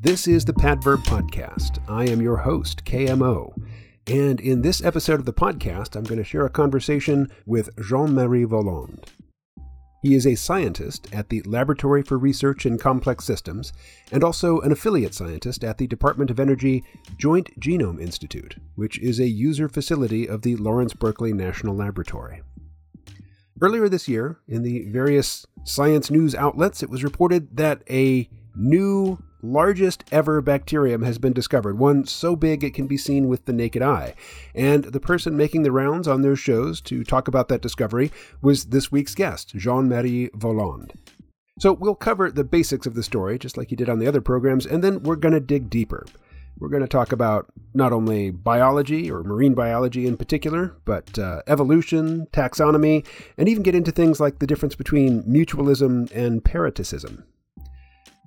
This is the Padverb Podcast. I am your host, KMO. And in this episode of the podcast, I'm going to share a conversation with Jean Marie Volland. He is a scientist at the Laboratory for Research in Complex Systems and also an affiliate scientist at the Department of Energy Joint Genome Institute, which is a user facility of the Lawrence Berkeley National Laboratory. Earlier this year, in the various science news outlets, it was reported that a new largest ever bacterium has been discovered, one so big it can be seen with the naked eye. And the person making the rounds on those shows to talk about that discovery was this week's guest, Jean Marie Volland. So we'll cover the basics of the story, just like he did on the other programs, and then we're going to dig deeper. We're going to talk about not only biology or marine biology in particular, but uh, evolution, taxonomy, and even get into things like the difference between mutualism and parasitism.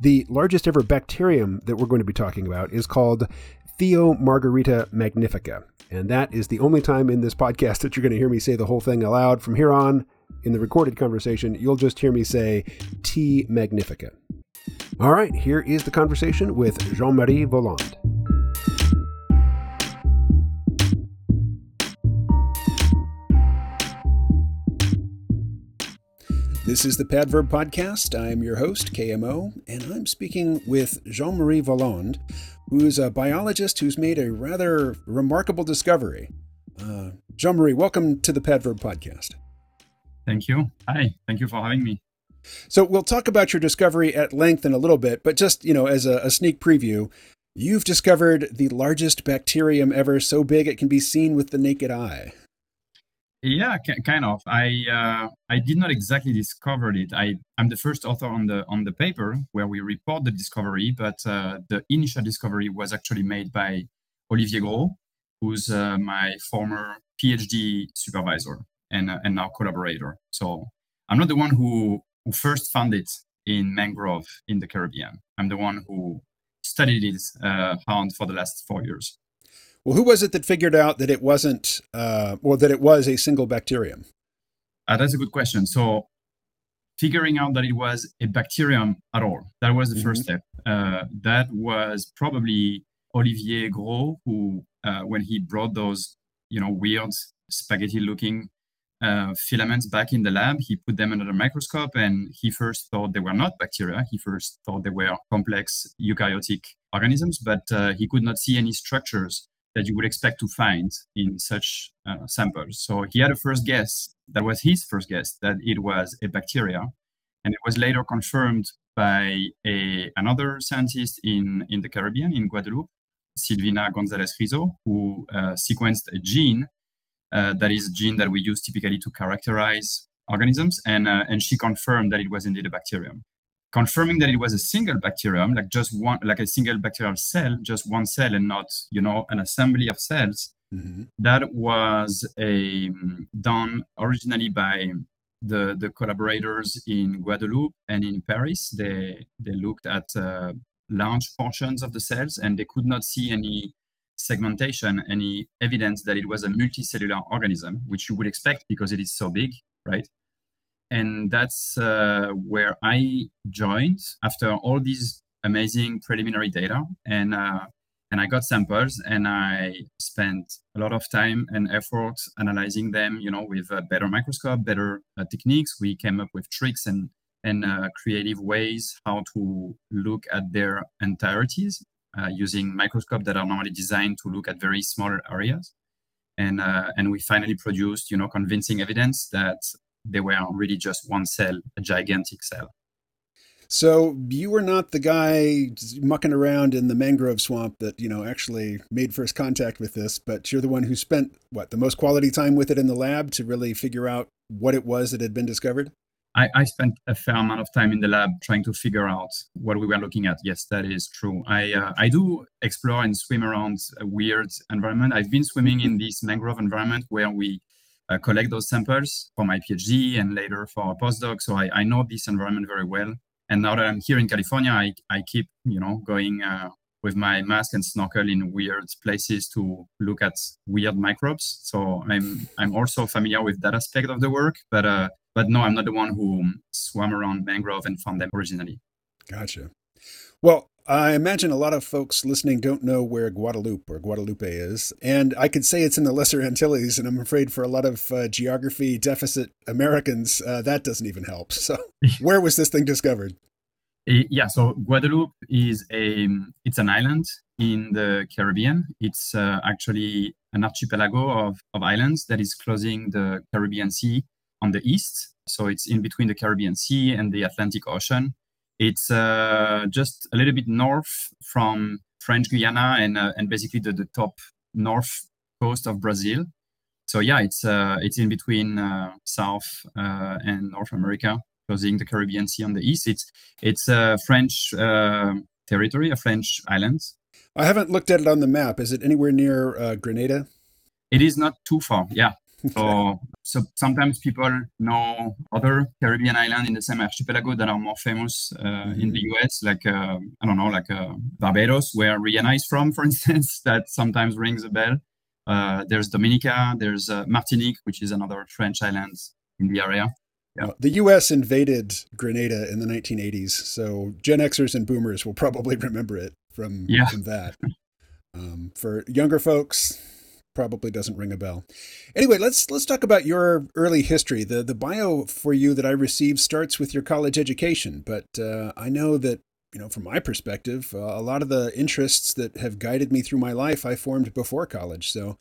The largest ever bacterium that we're going to be talking about is called Thiomargarita magnifica. And that is the only time in this podcast that you're going to hear me say the whole thing aloud. From here on, in the recorded conversation, you'll just hear me say T magnifica. All right, here is the conversation with Jean Marie Volland. This is the Padverb Podcast. I'm your host, KMO, and I'm speaking with Jean Marie Volland, who's a biologist who's made a rather remarkable discovery. Uh, Jean Marie, welcome to the Padverb Podcast. Thank you. Hi, thank you for having me. So, we'll talk about your discovery at length in a little bit, but just, you know, as a, a sneak preview, you've discovered the largest bacterium ever so big it can be seen with the naked eye. Yeah, kind of. I uh, I did not exactly discover it. I I'm the first author on the on the paper where we report the discovery, but uh, the initial discovery was actually made by Olivier Gros, who's uh, my former PhD supervisor and uh, and now collaborator. So I'm not the one who who first found it in mangrove in the Caribbean. I'm the one who studied it uh, hard for the last four years. Well, who was it that figured out that it wasn't, uh, or that it was a single bacterium? Uh, that's a good question. So, figuring out that it was a bacterium at all, that was the mm-hmm. first step. Uh, that was probably Olivier Gros, who, uh, when he brought those, you know, weird spaghetti-looking uh, filaments back in the lab, he put them under a microscope, and he first thought they were not bacteria. He first thought they were complex eukaryotic organisms, but uh, he could not see any structures that you would expect to find in such uh, samples. So he had a first guess, that was his first guess, that it was a bacteria. And it was later confirmed by a, another scientist in, in the Caribbean, in Guadeloupe, Silvina Gonzalez Rizzo, who uh, sequenced a gene uh, that is a gene that we use typically to characterize organisms. And, uh, and she confirmed that it was indeed a bacterium confirming that it was a single bacterium, like just one, like a single bacterial cell, just one cell, and not you know an assembly of cells. Mm-hmm. That was a done originally by the the collaborators in Guadeloupe and in Paris. They they looked at uh, large portions of the cells and they could not see any segmentation, any evidence that it was a multicellular organism, which you would expect because it is so big, right? And that's uh, where I joined after all these amazing preliminary data, and uh, and I got samples, and I spent a lot of time and effort analyzing them. You know, with a better microscope, better uh, techniques. We came up with tricks and and uh, creative ways how to look at their entireties uh, using microscopes that are normally designed to look at very small areas and uh, and we finally produced you know convincing evidence that they were really just one cell, a gigantic cell. So you were not the guy mucking around in the mangrove swamp that you know actually made first contact with this, but you're the one who spent what the most quality time with it in the lab to really figure out what it was that had been discovered. I, I spent a fair amount of time in the lab trying to figure out what we were looking at. Yes, that is true. I uh, I do explore and swim around a weird environment. I've been swimming in this mangrove environment where we uh, collect those samples for my PhD and later for a postdoc. So I, I, know this environment very well. And now that I'm here in California, I, I keep, you know, going uh, with my mask and snorkel in weird places to look at weird microbes. So I'm I'm also familiar with that aspect of the work, but uh, but no, I'm not the one who swam around mangrove and found them originally. Gotcha. Well, I imagine a lot of folks listening don't know where Guadeloupe or Guadeloupe is. And I could say it's in the Lesser Antilles, and I'm afraid for a lot of uh, geography deficit Americans, uh, that doesn't even help. So, where was this thing discovered? Yeah, so Guadeloupe is a it's an island in the Caribbean. It's uh, actually an archipelago of, of islands that is closing the Caribbean Sea on the east. So it's in between the Caribbean Sea and the Atlantic Ocean. It's uh, just a little bit north from French Guiana and uh, and basically the, the top north coast of Brazil. So yeah, it's uh, it's in between uh, South uh, and North America, closing the Caribbean Sea on the east. It's it's a French uh, territory, a French island. I haven't looked at it on the map. Is it anywhere near Grenada? It is not too far. Yeah, so, so sometimes people know other Caribbean islands in the same archipelago that are more famous uh, mm-hmm. in the US, like uh, I don't know, like uh, Barbados, where Rihanna is from, for instance. that sometimes rings a bell. Uh, there's Dominica, there's uh, Martinique, which is another French island in the area. Yeah. The U.S. invaded Grenada in the 1980s, so Gen Xers and Boomers will probably remember it from yeah. from that. Um, for younger folks, probably doesn't ring a bell. Anyway, let's let's talk about your early history. The the bio for you that I received starts with your college education, but uh, I know that you know from my perspective, uh, a lot of the interests that have guided me through my life I formed before college. So,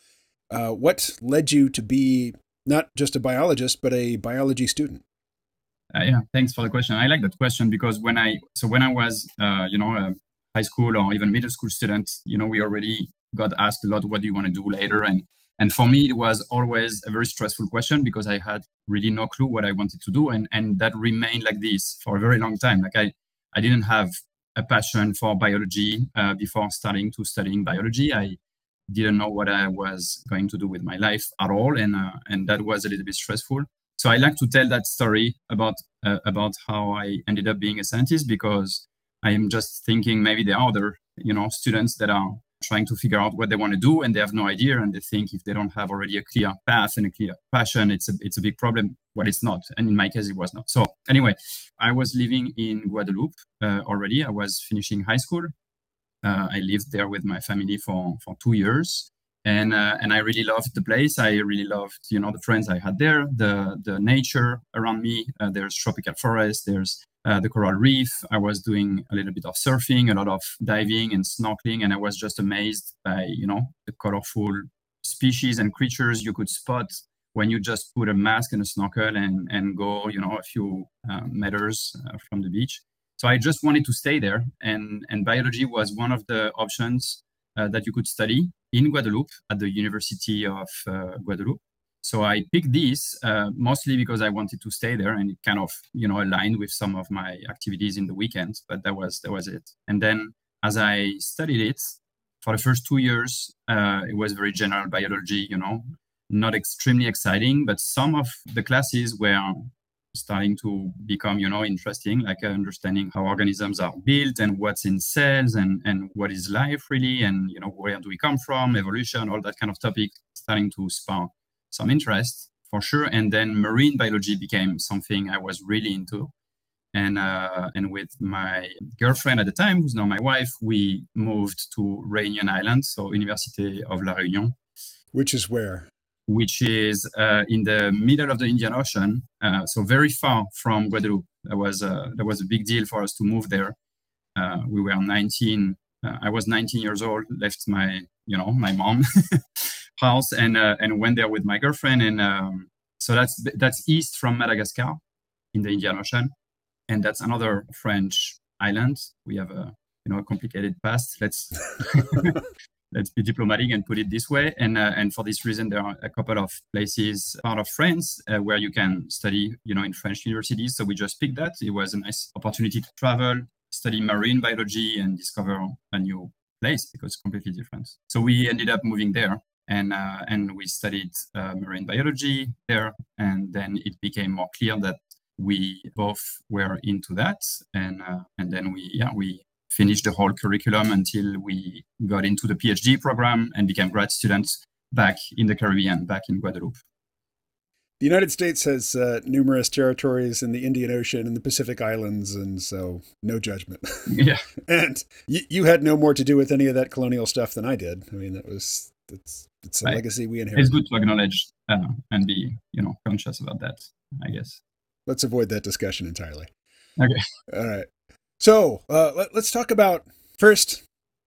uh, what led you to be not just a biologist but a biology student? Uh, yeah, thanks for the question. I like that question because when I so when I was uh, you know a high school or even middle school student, you know we already got asked a lot, what do you want to do later? And and for me, it was always a very stressful question because I had really no clue what I wanted to do. And, and that remained like this for a very long time. Like I, I didn't have a passion for biology uh, before starting to studying biology. I didn't know what I was going to do with my life at all. And, uh, and that was a little bit stressful. So I like to tell that story about, uh, about how I ended up being a scientist because I am just thinking maybe there are other, you know, students that are trying to figure out what they want to do and they have no idea and they think if they don't have already a clear path and a clear passion it's a it's a big problem. Well it's not and in my case it was not. So anyway i was living in guadeloupe uh, already. I was finishing high school. Uh, i lived there with my family for for two years and uh, and i really loved the place. I really loved you know the friends i had there the the nature around me. Uh, there's tropical forest there's uh, the coral reef. I was doing a little bit of surfing, a lot of diving and snorkeling, and I was just amazed by you know the colorful species and creatures you could spot when you just put a mask and a snorkel and and go you know a few uh, meters uh, from the beach. So I just wanted to stay there, and and biology was one of the options uh, that you could study in Guadeloupe at the University of uh, Guadeloupe. So I picked this uh, mostly because I wanted to stay there, and it kind of you know aligned with some of my activities in the weekends. But that was that was it. And then as I studied it for the first two years, uh, it was very general biology, you know, not extremely exciting. But some of the classes were starting to become you know interesting like uh, understanding how organisms are built and what's in cells and and what is life really and you know where do we come from evolution all that kind of topic starting to spark some interest for sure. And then marine biology became something I was really into. And uh, and with my girlfriend at the time, who's now my wife, we moved to Réunion Island, so Université of La Réunion. Which is where? Which is uh, in the middle of the Indian Ocean, uh, so very far from Guadeloupe. That was uh, that was a big deal for us to move there. Uh, we were 19. Uh, I was 19 years old. Left my you know my mom house and uh, and went there with my girlfriend and um, so that's that's east from Madagascar in the Indian Ocean and that's another French island. We have a you know a complicated past. Let's let's be diplomatic and put it this way. And uh, and for this reason, there are a couple of places part of France uh, where you can study, you know, in French universities. So we just picked that. It was a nice opportunity to travel, study marine biology, and discover a new place because it's completely different. So we ended up moving there and uh, and we studied uh, marine biology there, and then it became more clear that we both were into that, and uh, and then we yeah we finished the whole curriculum until we got into the PhD program and became grad students back in the Caribbean, back in Guadeloupe. The United States has uh, numerous territories in the Indian Ocean and the Pacific Islands, and so no judgment. Yeah. and you, you had no more to do with any of that colonial stuff than I did. I mean, that was it's it's a right. legacy we inherit. It's good to acknowledge uh, and be you know conscious about that. I guess. Let's avoid that discussion entirely. Okay. All right. So uh, let, let's talk about first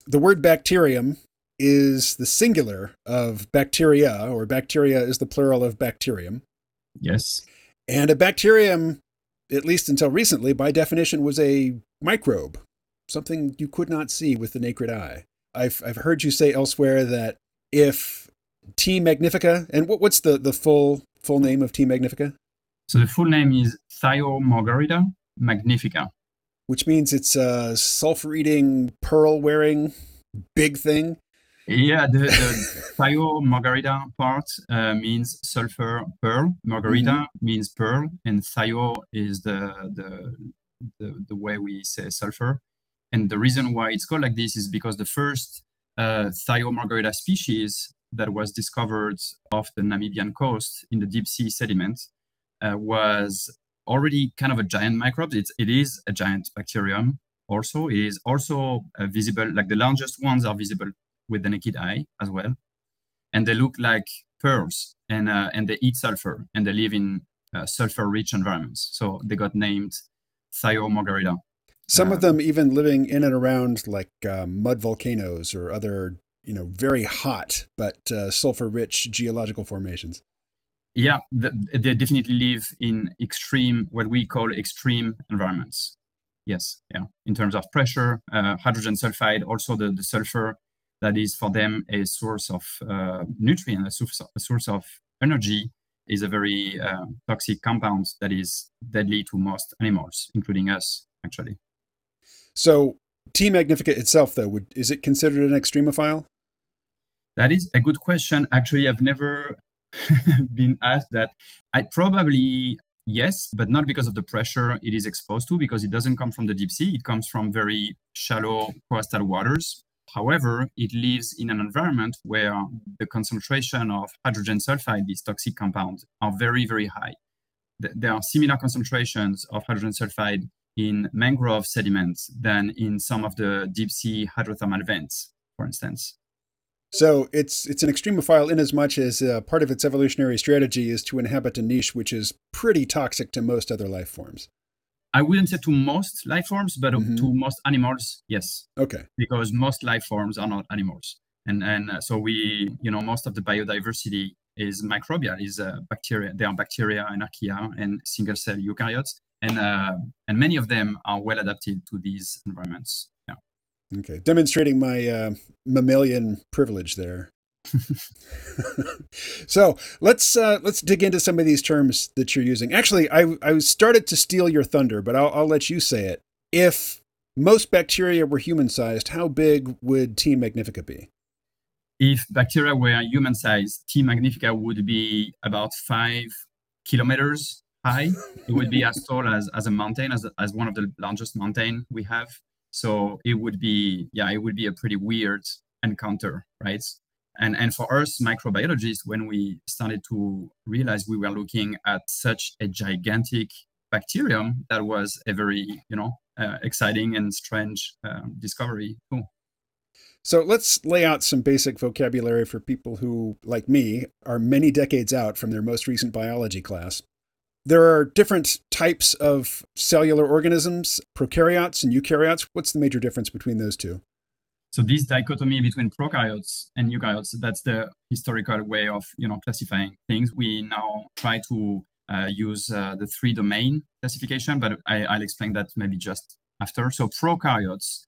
the word bacterium is the singular of bacteria, or bacteria is the plural of bacterium. Yes. And a bacterium, at least until recently, by definition, was a microbe, something you could not see with the naked eye. I've, I've heard you say elsewhere that if T. magnifica, and what, what's the, the full full name of T. magnifica? So the full name is Thiomargarita magnifica. Which means it's a sulfur eating, pearl wearing big thing. Yeah, the, the Thiomargarita part uh, means sulfur pearl. Margarita mm-hmm. means pearl, and thio is the, the, the the way we say sulfur. And the reason why it's called like this is because the first uh, Thiomargarita species that was discovered off the Namibian coast in the deep sea sediment uh, was already kind of a giant microbe. It's, it is a giant bacterium also. It is also uh, visible, like the largest ones are visible with the naked eye as well. And they look like pearls and, uh, and they eat sulfur and they live in uh, sulfur rich environments. So they got named Thiomargarita. Some of uh, them even living in and around like uh, mud volcanoes or other, you know, very hot but uh, sulfur rich geological formations. Yeah, the, they definitely live in extreme, what we call extreme environments. Yes, yeah. In terms of pressure, uh, hydrogen sulfide, also the, the sulfur that is for them a source of uh, nutrient, a source, a source of energy, is a very uh, toxic compound that is deadly to most animals, including us, actually. So, T. magnifica itself, though, would, is it considered an extremophile? That is a good question. Actually, I've never been asked that. I probably yes, but not because of the pressure it is exposed to, because it doesn't come from the deep sea. It comes from very shallow coastal waters. However, it lives in an environment where the concentration of hydrogen sulfide, these toxic compounds, are very, very high. There are similar concentrations of hydrogen sulfide in mangrove sediments than in some of the deep sea hydrothermal vents, for instance. So it's it's an extremophile in as much as uh, part of its evolutionary strategy is to inhabit a niche which is pretty toxic to most other life forms. I wouldn't say to most life forms, but mm-hmm. to most animals, yes. Okay. Because most life forms are not animals, and and uh, so we, you know, most of the biodiversity is microbial, is uh, bacteria. There are bacteria and archaea and single cell eukaryotes, and uh, and many of them are well adapted to these environments. Okay, demonstrating my uh, mammalian privilege there. so let's uh, let's dig into some of these terms that you're using. Actually, I I started to steal your thunder, but I'll I'll let you say it. If most bacteria were human-sized, how big would T. magnifica be? If bacteria were human-sized, T. magnifica would be about five kilometers high. it would be as tall as, as a mountain, as, as one of the largest mountain we have. So it would be, yeah, it would be a pretty weird encounter, right? And and for us microbiologists, when we started to realize we were looking at such a gigantic bacterium, that was a very, you know, uh, exciting and strange um, discovery too. So let's lay out some basic vocabulary for people who, like me, are many decades out from their most recent biology class. There are different types of cellular organisms, prokaryotes and eukaryotes. What's the major difference between those two? So this dichotomy between prokaryotes and eukaryotes, that's the historical way of you know classifying things. We now try to uh, use uh, the three domain classification, but I, will explain that maybe just after. So prokaryotes,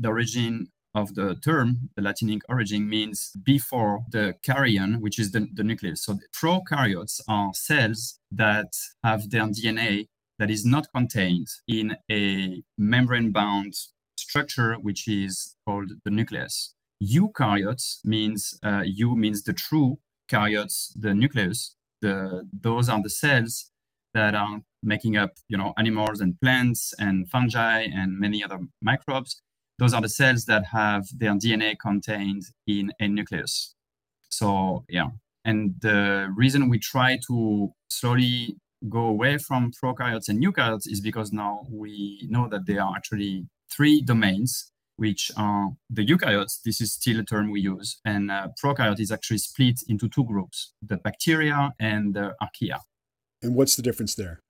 the origin of the term, the Latinic origin means before the karyon, which is the, the nucleus. So prokaryotes are cells that have their DNA that is not contained in a membrane bound structure, which is called the nucleus. Eukaryotes means, uh, eu means the true karyotes, the nucleus. The, those are the cells that are making up, you know, animals and plants and fungi and many other microbes those are the cells that have their DNA contained in a nucleus. So yeah, And the reason we try to slowly go away from prokaryotes and eukaryotes is because now we know that there are actually three domains, which are the eukaryotes. This is still a term we use. And uh, prokaryote is actually split into two groups, the bacteria and the archaea. And what's the difference there?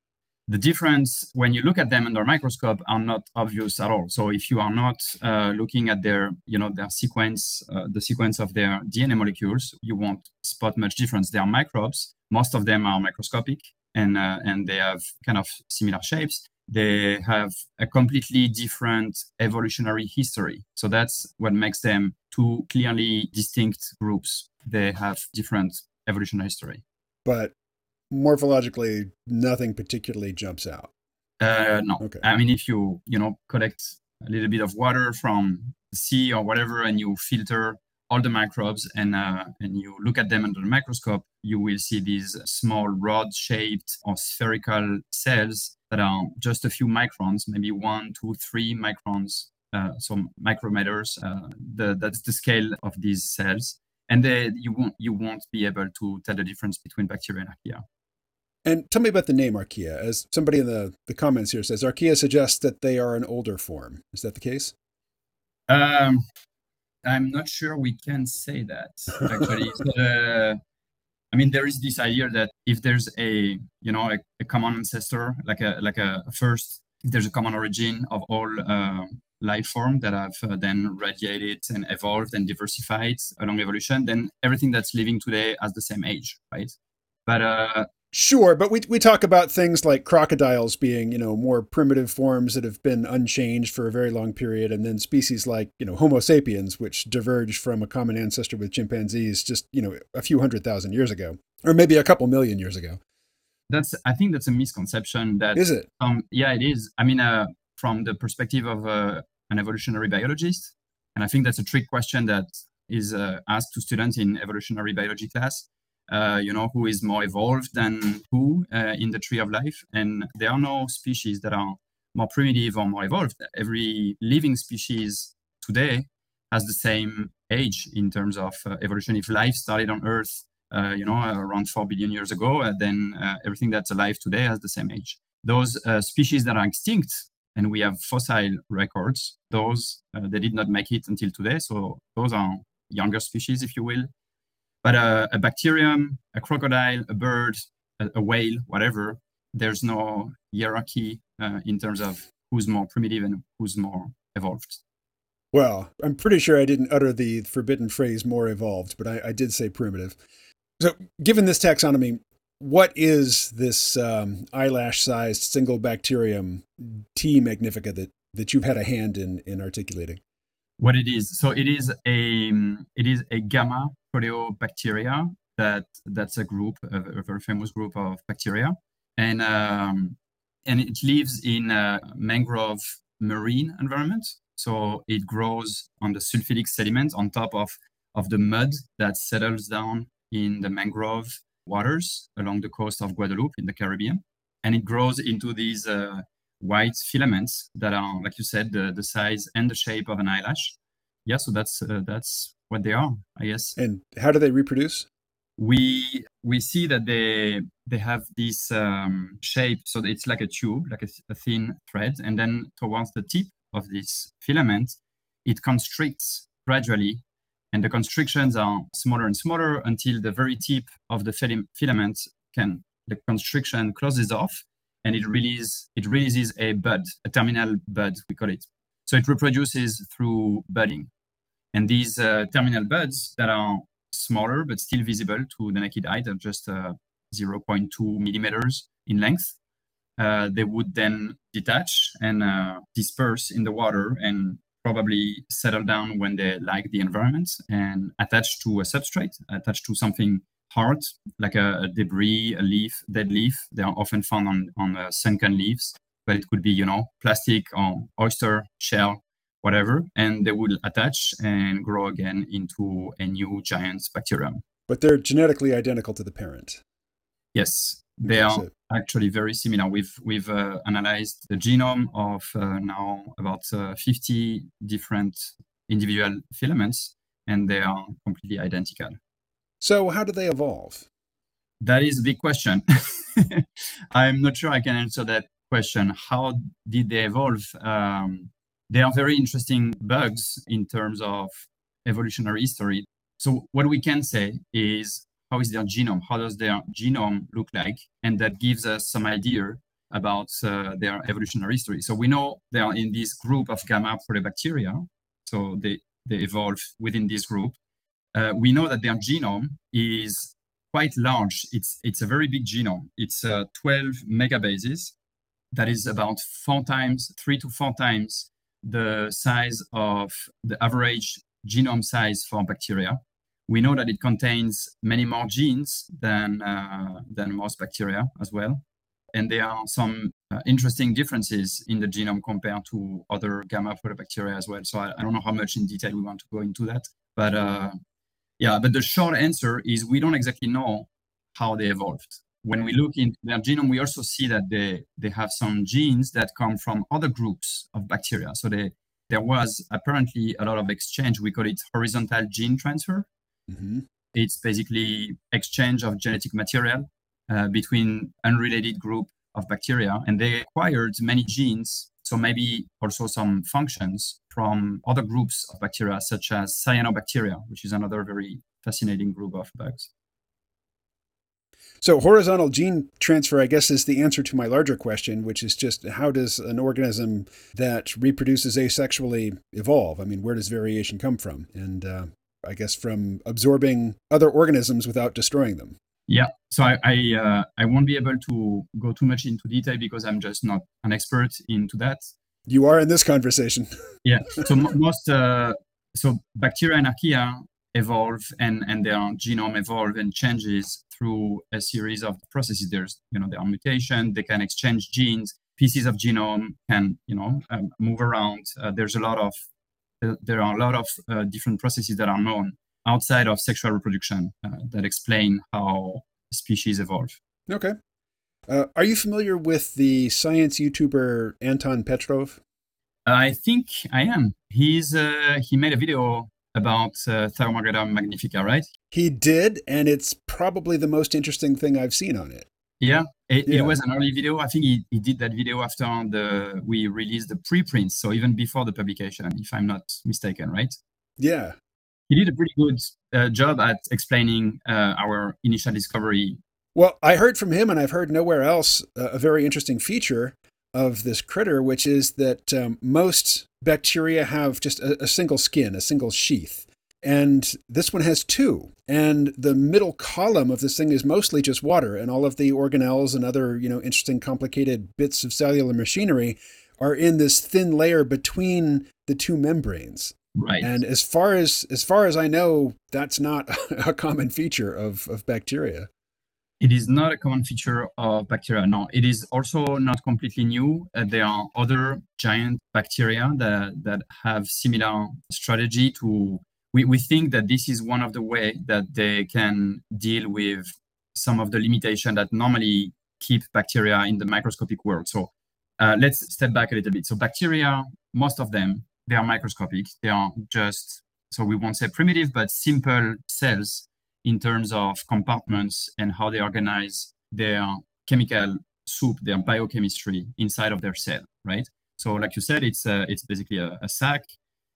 The difference when you look at them under microscope are not obvious at all. So if you are not uh, looking at their, you know, their sequence, uh, the sequence of their DNA molecules, you won't spot much difference. They are microbes. Most of them are microscopic and uh, and they have kind of similar shapes. They have a completely different evolutionary history. So that's what makes them two clearly distinct groups. They have different evolutionary history. But morphologically, nothing particularly jumps out. Uh, no. Okay. I mean, if you you know collect a little bit of water from the sea or whatever, and you filter all the microbes and uh, and you look at them under the microscope, you will see these small rod-shaped or spherical cells that are just a few microns, maybe one, two, three microns, uh, so micrometers. Uh, the, that's the scale of these cells, and they, you won't you won't be able to tell the difference between bacteria and archaea. And tell me about the name archaea. As somebody in the, the comments here says, archaea suggests that they are an older form. Is that the case? Um, I'm not sure we can say that actually. uh, I mean, there is this idea that if there's a you know a, a common ancestor, like a like a first, if there's a common origin of all uh, life form that have uh, then radiated and evolved and diversified along evolution, then everything that's living today has the same age, right? But uh, Sure, but we we talk about things like crocodiles being, you know, more primitive forms that have been unchanged for a very long period, and then species like, you know, Homo sapiens, which diverged from a common ancestor with chimpanzees just, you know, a few hundred thousand years ago, or maybe a couple million years ago. That's I think that's a misconception. That is it? Um, yeah, it is. I mean, uh, from the perspective of uh, an evolutionary biologist, and I think that's a trick question that is uh, asked to students in evolutionary biology class uh, you know, who is more evolved than who uh, in the tree of life. And there are no species that are more primitive or more evolved. Every living species today has the same age in terms of uh, evolution. If life started on Earth, uh, you know, around four billion years ago, uh, then everything that's alive today has the same age. Those species that are extinct, and we have fossil records, those they did not make it until today. So those are younger species, if you will, but a, a bacterium, a crocodile, a bird, a, a, whale, whatever, there's no hierarchy uh, in terms of who's more primitive and who's more evolved. Well, I'm pretty sure I didn't utter the forbidden phrase more evolved, but I, I did say primitive. So, given this taxonomy, what is this um, eyelash sized single bacterium T. magnifica that, that you've had a hand in, in articulating? What it is. So, it is a, it is a gamma proteobacteria. That that's a group, a, a very famous group of bacteria, and um, and it lives in a mangrove marine environment. So it grows on the sulfidic sediment on top of of the mud that settles down in the mangrove waters along the coast of Guadeloupe in the Caribbean, and it grows into these uh, white filaments that are, like you said, the, the size and the shape of an eyelash. Yeah, so that's uh, that's what they are, I guess. And how do they reproduce? We we see that they they have this um, shape, so it's like a tube, like a, a thin thread, and then towards the tip of this filament, it constricts gradually, and the constrictions are smaller and smaller until the very tip of the filament can the constriction closes off, and it releases it releases a bud, a terminal bud, we call it. So it reproduces through budding. And these uh, terminal buds that are smaller but still visible to the naked eye, they're just uh, 0.2 millimeters in length. Uh, they would then detach and disperse in the water and probably settle down when they like the environment and attach to a substrate, attach to something hard, like a, a debris, a leaf, dead leaf. They are often found on, on uh, sunken leaves, but it could be, you know, plastic or oyster shell whatever, and they will attach and grow again into a new giant bacterium. But they're genetically identical to the parent. Yes, they are actually very similar. We've we've uh, analyzed the genome of uh, now about uh, 50 different individual filaments, and they are completely identical. So, how do they evolve? That is a big question. I'm not sure I can answer that question. How did they evolve? Um, they are very interesting bugs in terms of evolutionary history. So, what we can say is how is their genome? How does their genome look like? And that gives us some idea about uh, their evolutionary history. So, we know they are in this group of gamma proteobacteria. So, they, they evolve within this group. Uh, we know that their genome is quite large. It's, it's a very big genome. It's uh, 12 megabases. That is about four times, three to four times the size of the average genome size for bacteria. We know that it contains many more genes than, uh, than most bacteria as well. And there are some uh, interesting differences in the genome compared to other gamma proteobacteria as well. So I, I, don't know how much in detail we want to go into that. But uh, yeah, but the short answer is we don't exactly know how they evolved. When we look into their genome, we also see that they, they have some genes that come from other groups of bacteria. So they, there was apparently a lot of exchange. We call it horizontal gene transfer. Mm-hmm. It's basically exchange of genetic material uh, between unrelated group of bacteria, and they acquired many genes. So maybe also some functions from other groups of bacteria, such as cyanobacteria, which is another very fascinating group of bugs. So, horizontal gene transfer, I guess, is the answer to my larger question, which is just how does an organism that reproduces asexually evolve? I mean, where does variation come from? And uh, I guess from absorbing other organisms without destroying them. Yeah, so I I, uh, I won't be able to go too much into detail because I'm just not an expert into that. You are in this conversation. yeah. So most uh, so bacteria and archaea evolve and and their genome evolve and changes through a series of processes. There's you know there are mutation. They can exchange genes. Pieces of genome can you know um, move around. Uh, there's a lot of there are a lot of uh, different processes that are known outside of sexual reproduction uh, that explain how species evolve. Okay. Uh, are you familiar with the science YouTuber Anton Petrov? I think I am. He's uh, he made a video about uh, magnifica, right? He did, and it's probably the most interesting thing I've seen on it. Yeah, it, yeah. it, was an early video. I think he, he did that video after the we released the preprints, so even before the publication, if I'm not mistaken, right? Yeah. He did a pretty good uh, job at explaining uh, our initial discovery. Well, I heard from him, and I've heard nowhere else uh, a very interesting feature of this critter, which is that um, most bacteria have just a, a single skin, a single sheath. And this one has two. And the middle column of this thing is mostly just water, and all of the organelles and other, you know, interesting, complicated bits of cellular machinery are in this thin layer between the two membranes. Right. And as far as as far as I know, that's not a common feature of, of bacteria. It is not a common feature of bacteria. No, it is also not completely new. Uh, there are other giant bacteria that, that have similar strategy to we, we think that this is one of the way that they can deal with some of the limitation that normally keep bacteria in the microscopic world. So uh, let's step back a little bit. So bacteria, most of them, they are microscopic. They are just, so we won't say primitive, but simple cells in terms of compartments and how they organize their chemical soup, their biochemistry inside of their cell, right? So like you said, it's, a, it's basically a, a sac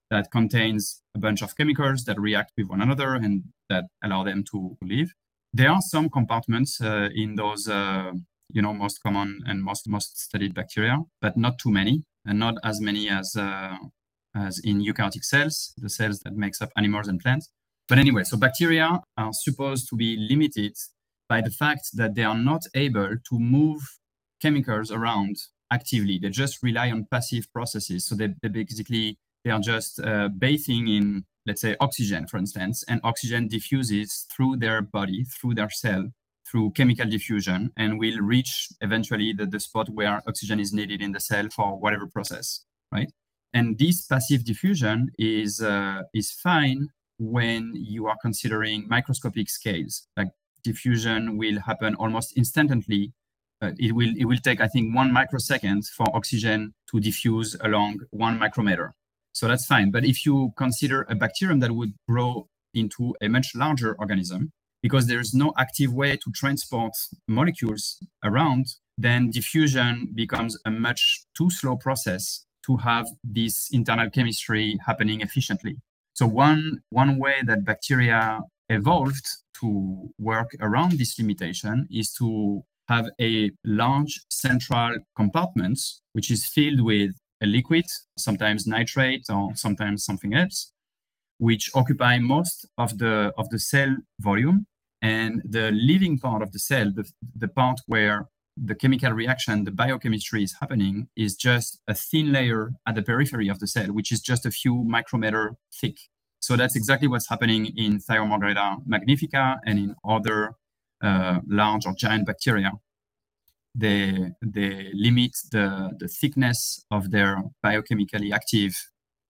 that contains a bunch of chemicals that react with one another and that allow them to live. There are some compartments uh, in those, uh, you know, most common and most most studied bacteria, but not too many, and not as many as uh, as in eukaryotic cells, the cells that makes up animals and plants. But anyway, so bacteria are supposed to be limited by the fact that they are not able to move chemicals around actively. They just rely on passive processes. So they, they basically they are just uh, bathing in, let's say, oxygen, for instance, and oxygen diffuses through their body, through their cell, through chemical diffusion, and will reach eventually the, the spot where oxygen is needed in the cell for whatever process, right? And this passive diffusion is uh, is fine when you are considering microscopic scales. Like diffusion will happen almost instantly. Uh, it will it will take I think one microsecond for oxygen to diffuse along one micrometer. So that's fine. But if you consider a bacterium that would grow into a much larger organism, because there's no active way to transport molecules around, then diffusion becomes a much too slow process to have this internal chemistry happening efficiently. So one one way that bacteria evolved to work around this limitation is to have a large central compartment which is filled with a liquid, sometimes nitrate or sometimes something else, which occupy most of the of the cell volume. And the living part of the cell, the, the part where the chemical reaction, the biochemistry is happening, is just a thin layer at the periphery of the cell, which is just a few micrometer thick. So that's exactly what's happening in Thiomargarita magnifica and in other uh, large or giant bacteria. They, they limit the, the thickness of their biochemically active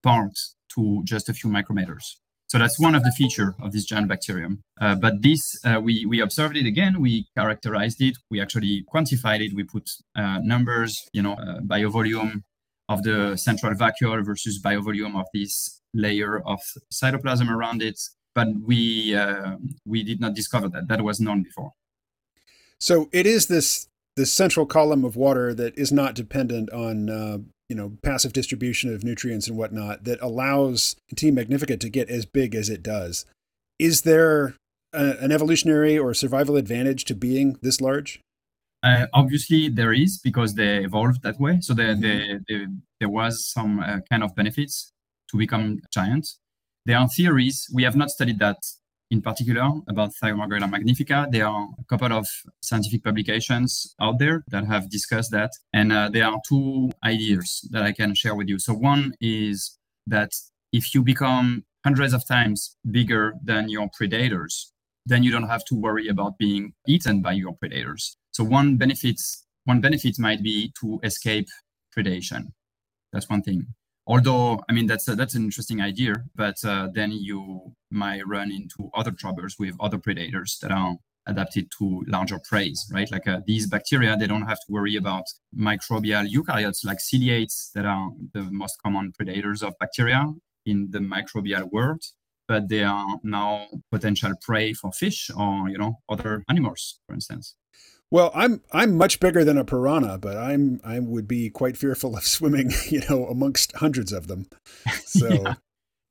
part to just a few micrometers. So that's one of the feature of this giant bacterium. Uh, but this, uh, we, we observed it again, we characterized it, we actually quantified it, we put uh, numbers, you know, uh, biovolume of the central vacuole versus biovolume of this layer of cytoplasm around it. But we, uh, we did not discover that. That was known before. So it is this this central column of water that is not dependent on uh, you know passive distribution of nutrients and whatnot that allows T magnifica to get as big as it does. Is there a, an evolutionary or survival advantage to being this large? Uh, obviously, there is because they evolved that way. So there, mm-hmm. there, there was some uh, kind of benefits to become giants. There are theories. We have not studied that in particular about Thiomargarita magnifica. There are a couple of scientific publications out there that have discussed that. And uh, there are two ideas that I can share with you. So, one is that if you become hundreds of times bigger than your predators, then you don't have to worry about being eaten by your predators. So, one benefits one benefit might be to escape predation. That's one thing although i mean that's a, that's an interesting idea but uh, then you might run into other troubles with other predators that are adapted to larger prey right? Like uh, these bacteria they don't have to worry about microbial eukaryotes like ciliates that are the most common predators of bacteria in the microbial world but they are now potential prey for fish or you know other animals for instance well, I'm I'm much bigger than a piranha, but I'm I would be quite fearful of swimming, you know, amongst hundreds of them. So yeah,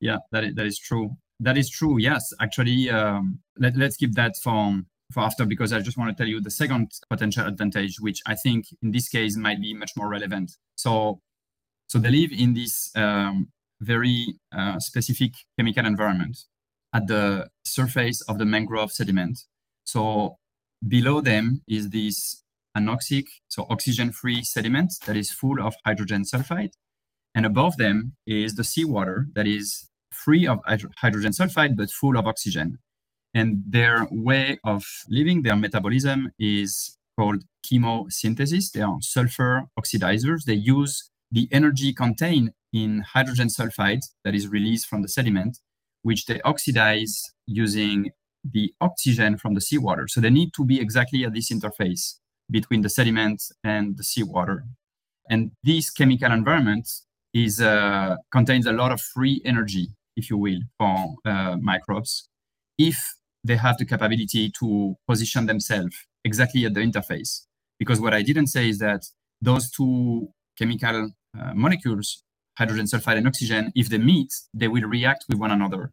yeah that is, that is true. That is true. Yes, actually, um, let, let's keep that for for after because I just want to tell you the second potential advantage, which I think in this case might be much more relevant. So, so they live in this um, very uh, specific chemical environment at the surface of the mangrove sediment. So Below them is this anoxic, so oxygen-free sediment that is full of hydrogen sulfide. And above them is the seawater that is free of hydrogen sulfide but full of oxygen. And their way of living, their metabolism is called chemosynthesis. They are sulfur oxidizers. They use the energy contained in hydrogen sulfide that is released from the sediment, which they oxidize using the oxygen from the seawater. So they need to be exactly at this interface between the sediment and the seawater. And this chemical environment is uh, contains a lot of free energy, if you will, for uh, microbes, if they have the capability to position themselves exactly at the interface. Because what I didn't say is that those two chemical uh, molecules, hydrogen sulfide and oxygen, if they meet, they will react with one another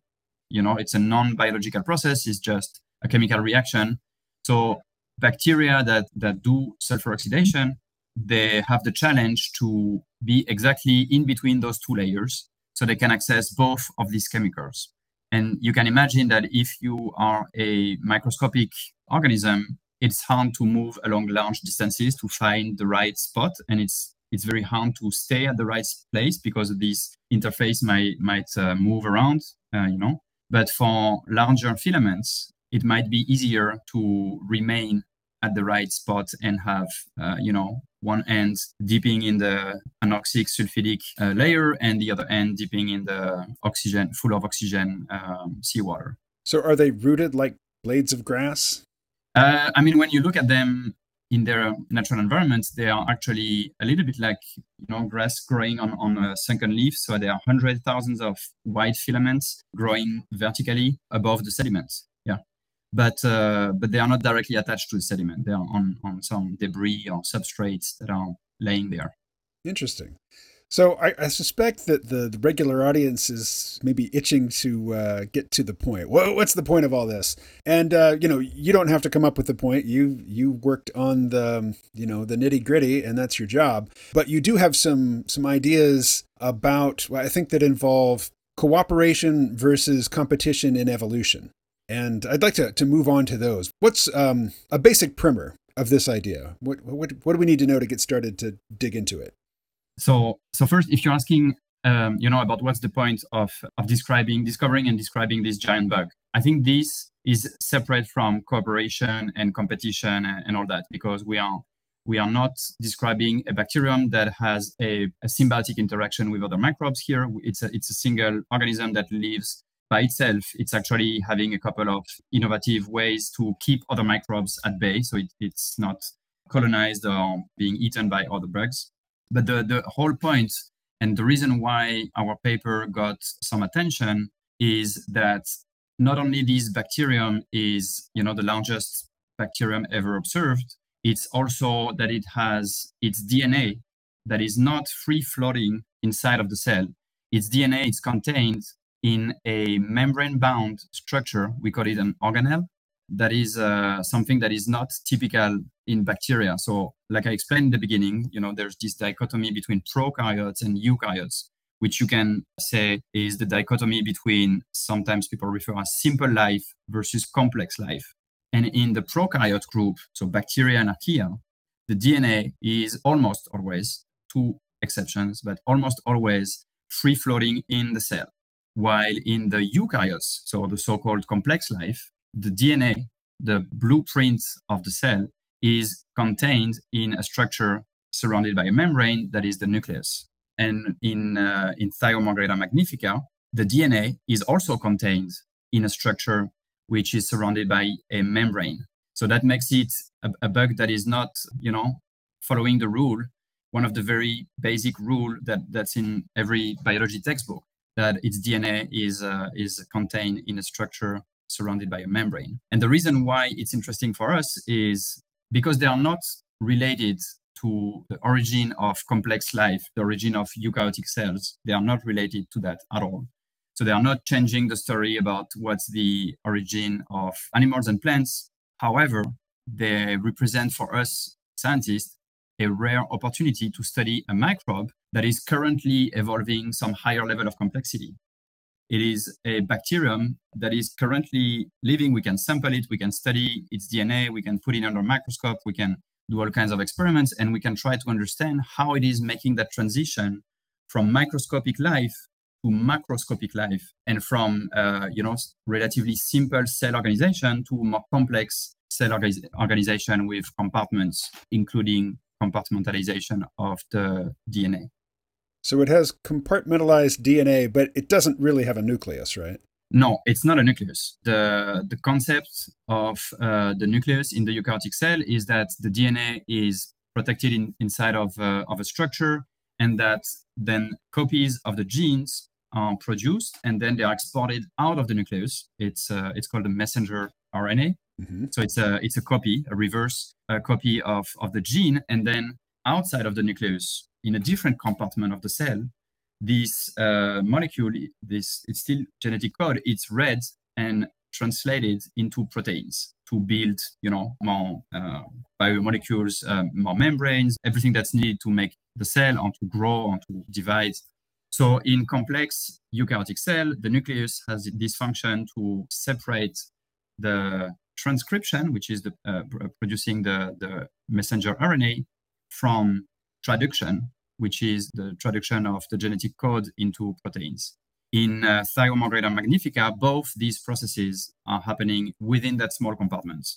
you know it's a non-biological process it's just a chemical reaction. So bacteria that that do sulfur oxidation they have the challenge to be exactly in between those two layers so they can access both of these chemicals. And you can imagine that if you are a microscopic organism it's hard to move along large distances to find the right spot. And it's it's very hard to stay at the right place because this interface might might uh, move around uh, you know but for larger filaments, it might be easier to remain at the right spot and have, uh, you know, one end dipping in the anoxic sulfidic uh, layer and the other end dipping in the oxygen, full of oxygen um, seawater. So are they rooted like blades of grass? Uh, I mean, when you look at them, in their natural environment, they are actually a little bit like you know grass growing on, on a sunken leaf. So there are hundred thousands of white filaments growing vertically above the sediment. Yeah. but uh, but they are not directly attached to the sediment. They are on on some debris or substrates that are laying there. Interesting. So I, I suspect that the, the, regular audience is maybe itching to uh, get to the point. what's the point of all this? And uh, you know, you don't have to come up with the point. You you worked on the you know the nitty gritty, and that's your job. But you do have some some ideas about well, I think that involve cooperation versus competition in evolution. And I'd like to, to move on to those. What's um, a basic primer of this idea? What, what, what do we need to know to get started to dig into it? So, so first, if you're asking, um, you know, about what's the point of, of describing, discovering and describing this giant bug, I think this is separate from cooperation and competition and, and all that because we are we are not describing a bacterium that has a, a, symbiotic interaction with other microbes here. It's a, it's a single organism that lives by itself. It's actually having a couple of innovative ways to keep other microbes at bay. So it, it's not colonized or being eaten by other bugs. But the, the whole point and the reason why our paper got some attention is that not only this bacterium is, you know, the largest bacterium ever observed, it's also that it has its DNA that is not free floating inside of the cell. Its DNA is contained in a membrane bound structure. We call it an organelle. That is uh, something that is not typical in bacteria. So, like I explained in the beginning, you know, there's this dichotomy between prokaryotes and eukaryotes, which you can say is the dichotomy between sometimes people refer as simple life versus complex life. And in the prokaryote group, so bacteria and archaea, the DNA is almost always, two exceptions, but almost always free floating in the cell. While in the eukaryotes, so the so called complex life, the DNA, the blueprint of the cell, is contained in a structure surrounded by a membrane that is the nucleus. And in, uh, in magnifica, the DNA is also contained in a structure which is surrounded by a membrane. So that makes it a, a bug that is not, you know, following the rule, one of the very basic rule that, that's in every biology textbook, that its DNA is, uh, is contained in a structure surrounded by a membrane. And the reason why it's interesting for us is because they are not related to the origin of complex life, the origin of eukaryotic cells. They are not related to that at all. So they are not changing the story about what's the origin of animals and plants. However, they represent for us scientists a rare opportunity to study a microbe that is currently evolving some higher level of complexity. It is a bacterium that is currently living. We can sample it, we can study its DNA, we can put it under a microscope, we can do all kinds of experiments, and we can try to understand how it is making that transition from microscopic life to macroscopic life and from uh, you know relatively simple cell organization to more complex cell organization with compartments including compartmentalization of the dna so it has compartmentalized dna but it doesn't really have a nucleus right no it's not a nucleus the the concept of uh, the nucleus in the eukaryotic cell is that the dna is protected in, inside of, uh, of a structure and that then copies of the genes are produced and then they are exported out of the nucleus. It's uh, it's called a messenger RNA. Mm-hmm. So it's a it's a copy, a reverse uh, copy of of the gene, and then outside of the nucleus, in a different compartment of the cell, this uh, molecule, this it's still genetic code. It's read and translated into proteins to build, you know, more uh, biomolecules, um, more membranes, everything that's needed to make the cell and to grow and to divide so in complex eukaryotic cell, the nucleus has this function to separate the transcription, which is the, uh, producing the, the messenger RNA, from traduction, which is the traduction of the genetic code into proteins. In uh, magnifica, both these processes are happening within that small compartment.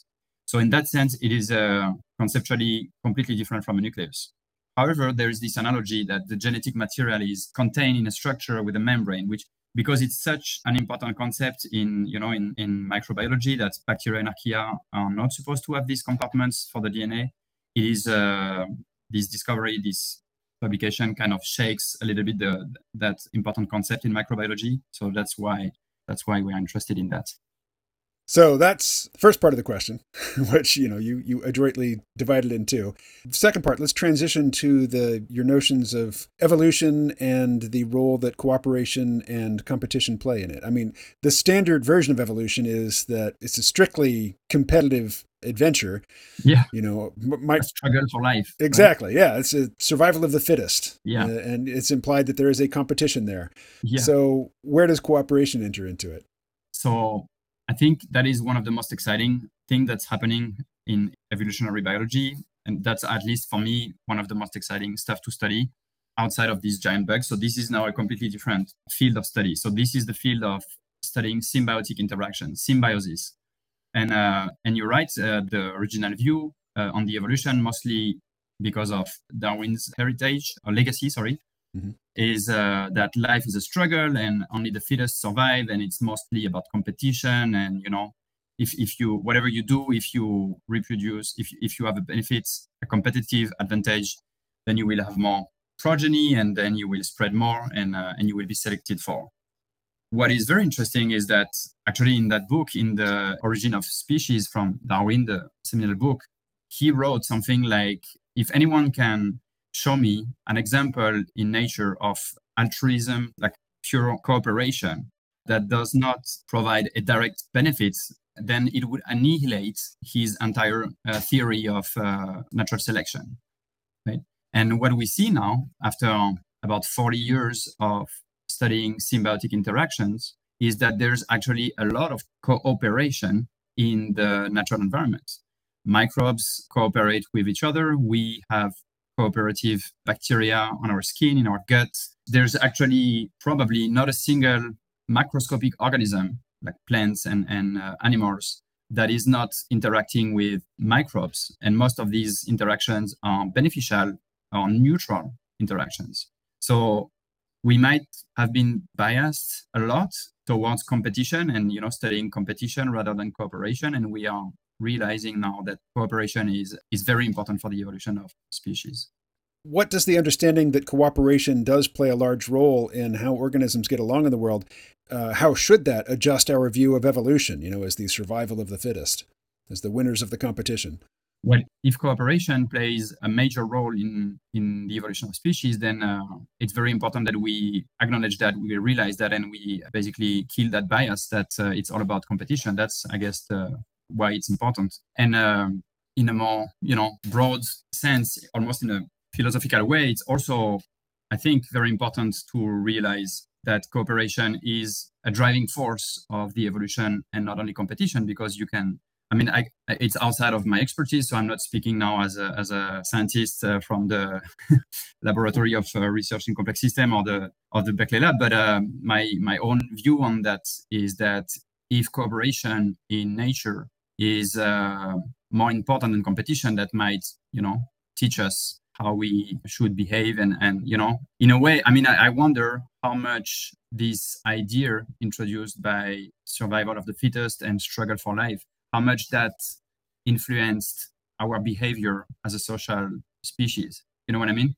So in that sense, it is uh, conceptually completely different from a nucleus. However, there is this analogy that the genetic material is contained in a structure with a membrane, which because it's such an important concept in you know in, in microbiology that bacteria and archaea are not supposed to have these compartments for the DNA. Is uh, this discovery, this publication kind of shakes a little bit the, that important concept in microbiology. So that's why that's why we are interested in that. So that's the first part of the question, which you know you you adroitly divided into. The second part, let's transition to the your notions of evolution and the role that cooperation and competition play in it. I mean, the standard version of evolution is that it's a strictly competitive adventure. Yeah. You know, my a struggle for life. Exactly. Right? Yeah. It's a survival of the fittest. Yeah. Uh, and it's implied that there is a competition there. Yeah. So where does cooperation enter into it? So I think that is one of the most exciting thing that's happening in evolutionary biology. And that's at least for me, one of the most exciting stuff to study outside of these giant bugs. So this is now a completely different field of study. So this is the field of studying symbiotic interaction, symbiosis. And uh, and you're right, uh, the original view uh, on the evolution, mostly because of Darwin's heritage or legacy, sorry, mm-hmm. is uh, that life is a struggle and only the fittest survive, and it's mostly about competition. And you know, if if you whatever you do, if you reproduce, if if you have a benefit, a competitive advantage, then you will have more progeny, and then you will spread more, and uh, and you will be selected for. What is very interesting is that actually in that book, in the Origin of Species from Darwin, the seminal book, he wrote something like, if anyone can show me an example in nature of altruism, like pure cooperation, that does not provide a direct benefit, then it would annihilate his entire uh, theory of uh, natural selection. Right? And what we see now, after about 40 years of studying symbiotic interactions, is that there's actually a lot of cooperation in the natural environment. Microbes cooperate with each other. We have cooperative bacteria on our skin, in our gut. There's actually probably not a single macroscopic organism like plants and, and uh, animals that is not interacting with microbes. And most of these interactions are beneficial or neutral interactions. So we might have been biased a lot towards competition and you know studying competition rather than cooperation. And we are realizing now that cooperation is is very important for the evolution of species. What does the understanding that cooperation does play a large role in how organisms get along in the world uh, how should that adjust our view of evolution you know as the survival of the fittest as the winners of the competition well if cooperation plays a major role in in the evolution of species then uh, it's very important that we acknowledge that we realize that and we basically kill that bias that uh, it's all about competition. That's i guess why it's important. And um, in a more you know broad sense almost in a philosophical way it's also i think very important to realize that cooperation is a driving force of the evolution and not only competition because you can I mean, I, it's outside of my expertise, so I'm not speaking now as a, as a scientist uh, from the laboratory of uh, research in complex system or the of the Berkeley lab. But uh, my my own view on that is that if cooperation in nature is uh, more important than competition, that might you know teach us how we should behave and and you know in a way. I mean, I, I wonder how much this idea introduced by survival of the fittest and struggle for life how much that influenced our behavior as a social species. You know what I mean?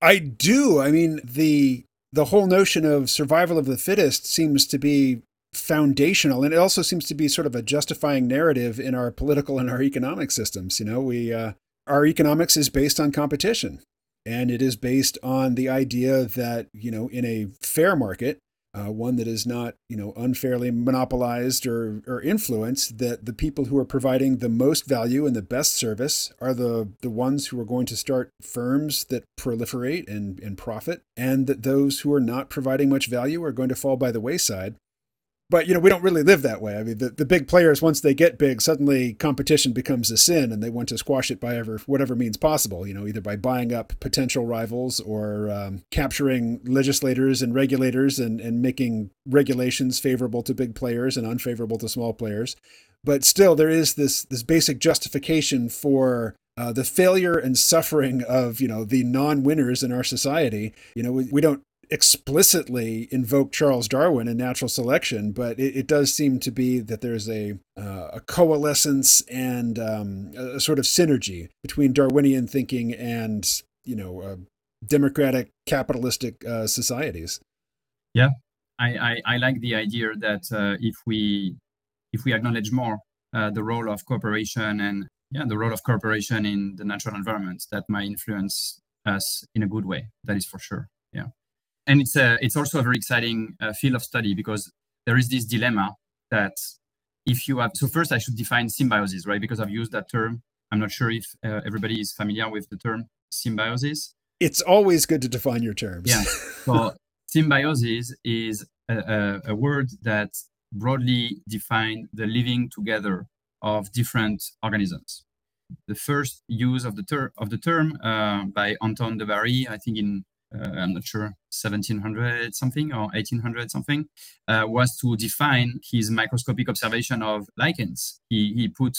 I do. I mean, the the whole notion of survival of the fittest seems to be foundational and it also seems to be sort of a justifying narrative in our political and our economic systems you know we uh, our economics is based on competition and it is based on the idea that you know in a fair market uh, one that is not, you know, unfairly monopolized or, or influenced, that the people who are providing the most value and the best service are the, the ones who are going to start firms that proliferate and, and profit, and that those who are not providing much value are going to fall by the wayside. But you know, we don't really live that way. I mean, the, the big players, once they get big, suddenly competition becomes a sin, and they want to squash it by ever whatever means possible. You know, either by buying up potential rivals or um, capturing legislators and regulators and and making regulations favorable to big players and unfavorable to small players. But still, there is this this basic justification for uh, the failure and suffering of you know the non-winners in our society. You know, we, we don't explicitly invoke Charles Darwin and natural selection, but it, it does seem to be that there's a, uh, a coalescence and um, a, sort of synergy between Darwinian thinking and you know uh, democratic capitalistic uh, societies. Yeah, I, I, I, like the idea that uh, if we if we acknowledge more uh, the role of cooperation and yeah, the role of cooperation in the natural environment, that might influence us in a good way. That is for sure. And it's a it's also a very exciting uh, field of study because there is this dilemma that if you have so first I should define symbiosis, right? Because I've used that term. I'm not sure if uh, everybody is familiar with the term symbiosis. It's always good to define your terms. Yeah. So symbiosis is a, a, a word that broadly define the living together of different organisms. The first use of the, ter- of the term uh, by Anton de Bary, I think in uh, I'm not sure 1700 something or 1800 something, uh, was to define his microscopic observation of lichens. He, he put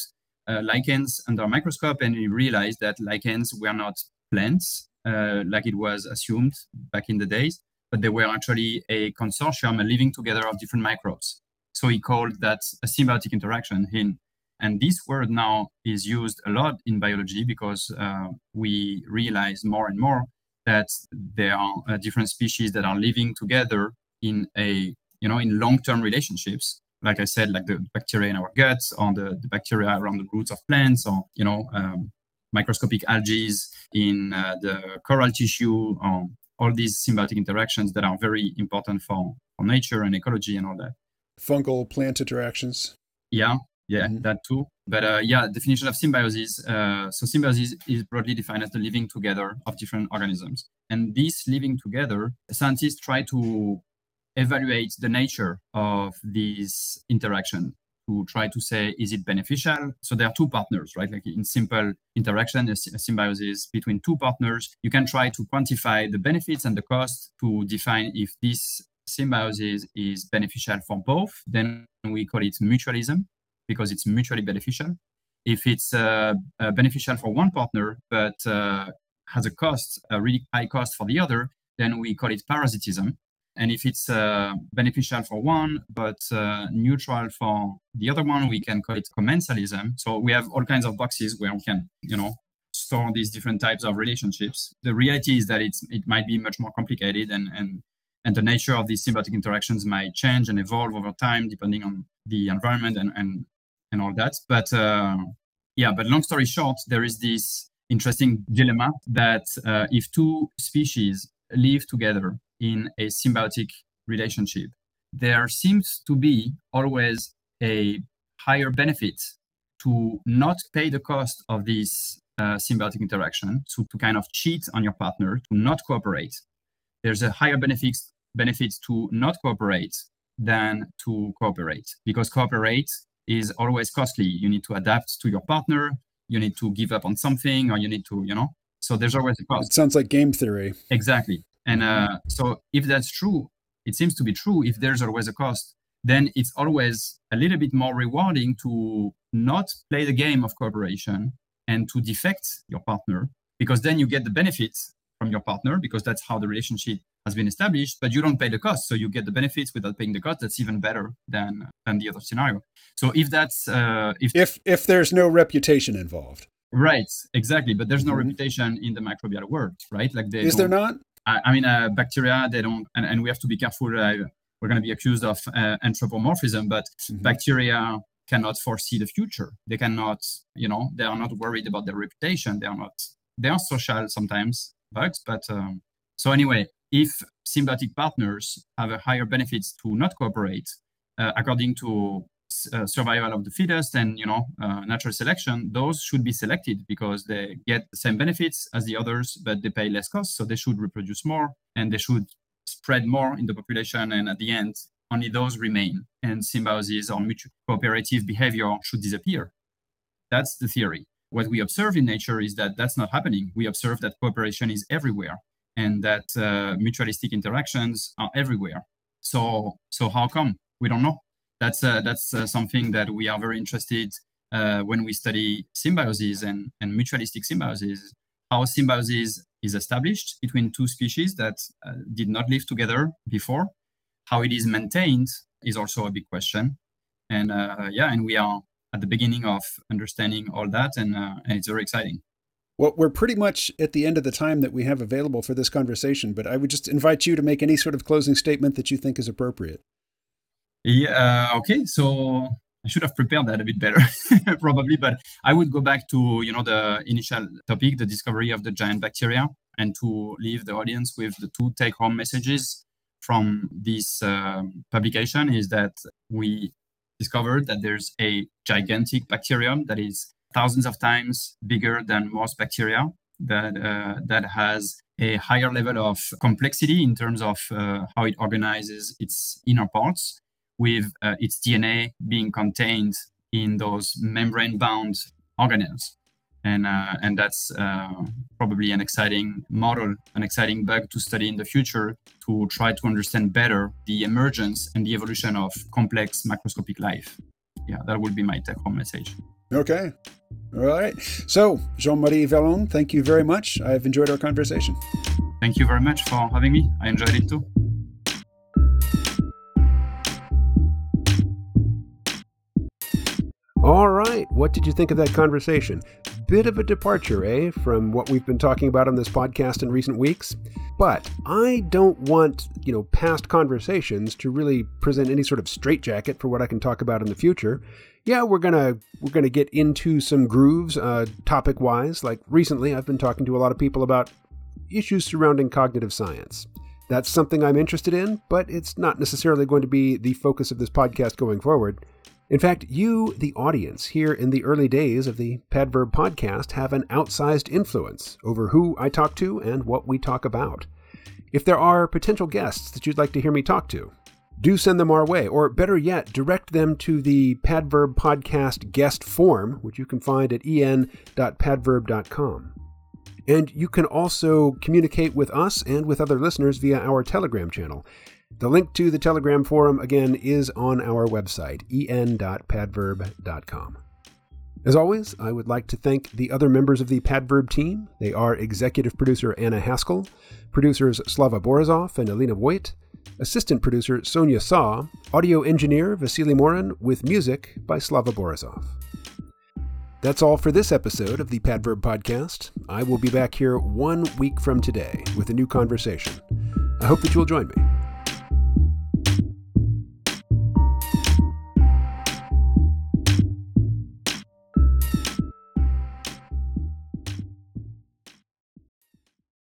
uh, lichens under a microscope and he realized that lichens were not plants uh, like it was assumed back in the days, but they were actually a consortium, a living together of different microbes. So he called that a symbiotic interaction. In, and this word now is used a lot in biology because uh, we realize more and more that there are uh, different species that are living together in a you know in long-term relationships. Like i said like the bacteria in our guts or the, the bacteria around the roots of plants or you know um, microscopic algae in uh, the coral tissue or all these symbiotic interactions that are very important for, for nature and ecology and all that. Fungal plant interactions. Yeah yeah mm-hmm. that too but uh, yeah definition of symbiosis uh, so symbiosis is broadly defined as the living together of different organisms. And this living together scientists try to evaluate the nature of this interaction to try to say is it beneficial? So there are two partners right? Like in simple interaction a, symbiosis between two partners you can try to quantify the benefits and the cost to define if this symbiosis is beneficial for both. Then we call it mutualism because it's mutually beneficial. If it's uh, uh, beneficial for one partner but uh, has a cost, a really high cost for the other, then we call it parasitism. And if it's uh, beneficial for one but uh, neutral for the other one, we can call it commensalism. So we have all kinds of boxes where we can, you know, store these different types of relationships. The reality is that it's it might be much more complicated and and and the nature of these symbiotic interactions might change and evolve over time depending on the environment and, and and all that. But uh, yeah, but long story short, there is this interesting dilemma that uh, if two species live together in a symbiotic relationship, there seems to be always a higher benefit to not pay the cost of this uh, symbiotic interaction, so to kind of cheat on your partner, to not cooperate. There's a higher benefit benefit to not cooperate than to cooperate because cooperate is always costly. You need to adapt to your partner, you need to give up on something, or you need to, you know. So there's always a cost. It sounds like game theory. Exactly. And uh, so if that's true, it seems to be true. If there's always a cost, then it's always a little bit more rewarding to not play the game of cooperation and to defect your partner because then you get the benefits from your partner because that's how the relationship has been established, but you don't pay the cost. So you get the benefits without paying the cost. That's even better than than the other scenario. So if that's uh, if if if there's no reputation involved, right? Exactly. But there's no mm-hmm. reputation in the microbial world, right? Like they is there not? I, I mean, uh, bacteria they don't, and, and we have to be careful. Uh, we're going to be accused of uh, anthropomorphism, but mm-hmm. bacteria cannot foresee the future. They cannot, you know, they are not worried about their reputation. They are not. They are social sometimes, bugs, but um, so anyway, if symbiotic partners have a higher benefits to not cooperate, uh, according to uh, survival of the fittest and you know uh, natural selection, those should be selected because they get the same benefits as the others, but they pay less costs, so they should reproduce more and they should spread more in the population. And at the end, only those remain, and symbiosis or mutual cooperative behavior should disappear. That's the theory. What we observe in nature is that that's not happening. We observe that cooperation is everywhere and that uh, mutualistic interactions are everywhere. So, so how come? We don't know. That's uh, that's uh, something that we are very interested uh, when we study symbiosis and, and mutualistic symbiosis. How symbiosis is established between two species that uh, did not live together before. How it is maintained is also a big question. And uh, yeah, and we are at the beginning of understanding all that, and, and it's very exciting. Well, we're pretty much at the end of the time that we have available for this conversation, but I would just invite you to make any sort of closing statement that you think is appropriate. Yeah. Uh, okay. So I should have prepared that a bit better, probably. But I would go back to you know the initial topic, the discovery of the giant bacteria, and to leave the audience with the two take-home messages from this uh, publication is that we discovered that there's a gigantic bacterium that is thousands of times bigger than most bacteria that uh, that has a higher level of complexity in terms of uh, how it organizes its inner parts with uh, its DNA being contained in those membrane bound organelles. And, uh, and that's uh, probably an exciting model, an exciting bug to study in the future to try to understand better the emergence and the evolution of complex macroscopic life. Yeah, that would be my take home message. Okay. All right. So, Jean Marie Volland, thank you very much. I've enjoyed our conversation. Thank you very much for having me. I enjoyed it too. Right. What did you think of that conversation? Bit of a departure, eh, from what we've been talking about on this podcast in recent weeks. But I don't want, you know, past conversations to really present any sort of straitjacket for what I can talk about in the future. Yeah, we're gonna we're gonna get into some grooves, uh, topic wise. Like recently, I've been talking to a lot of people about issues surrounding cognitive science. That's something I'm interested in, but it's not necessarily going to be the focus of this podcast going forward. In fact, you, the audience, here in the early days of the Padverb podcast, have an outsized influence over who I talk to and what we talk about. If there are potential guests that you'd like to hear me talk to, do send them our way, or better yet, direct them to the Padverb Podcast guest form, which you can find at en.padverb.com. And you can also communicate with us and with other listeners via our Telegram channel. The link to the Telegram forum, again, is on our website, en.padverb.com. As always, I would like to thank the other members of the Padverb team. They are executive producer Anna Haskell, producers Slava Borisov and Elena Voigt, assistant producer Sonia Saw, audio engineer Vasily Morin, with music by Slava Borisov. That's all for this episode of the Padverb Podcast. I will be back here one week from today with a new conversation. I hope that you'll join me.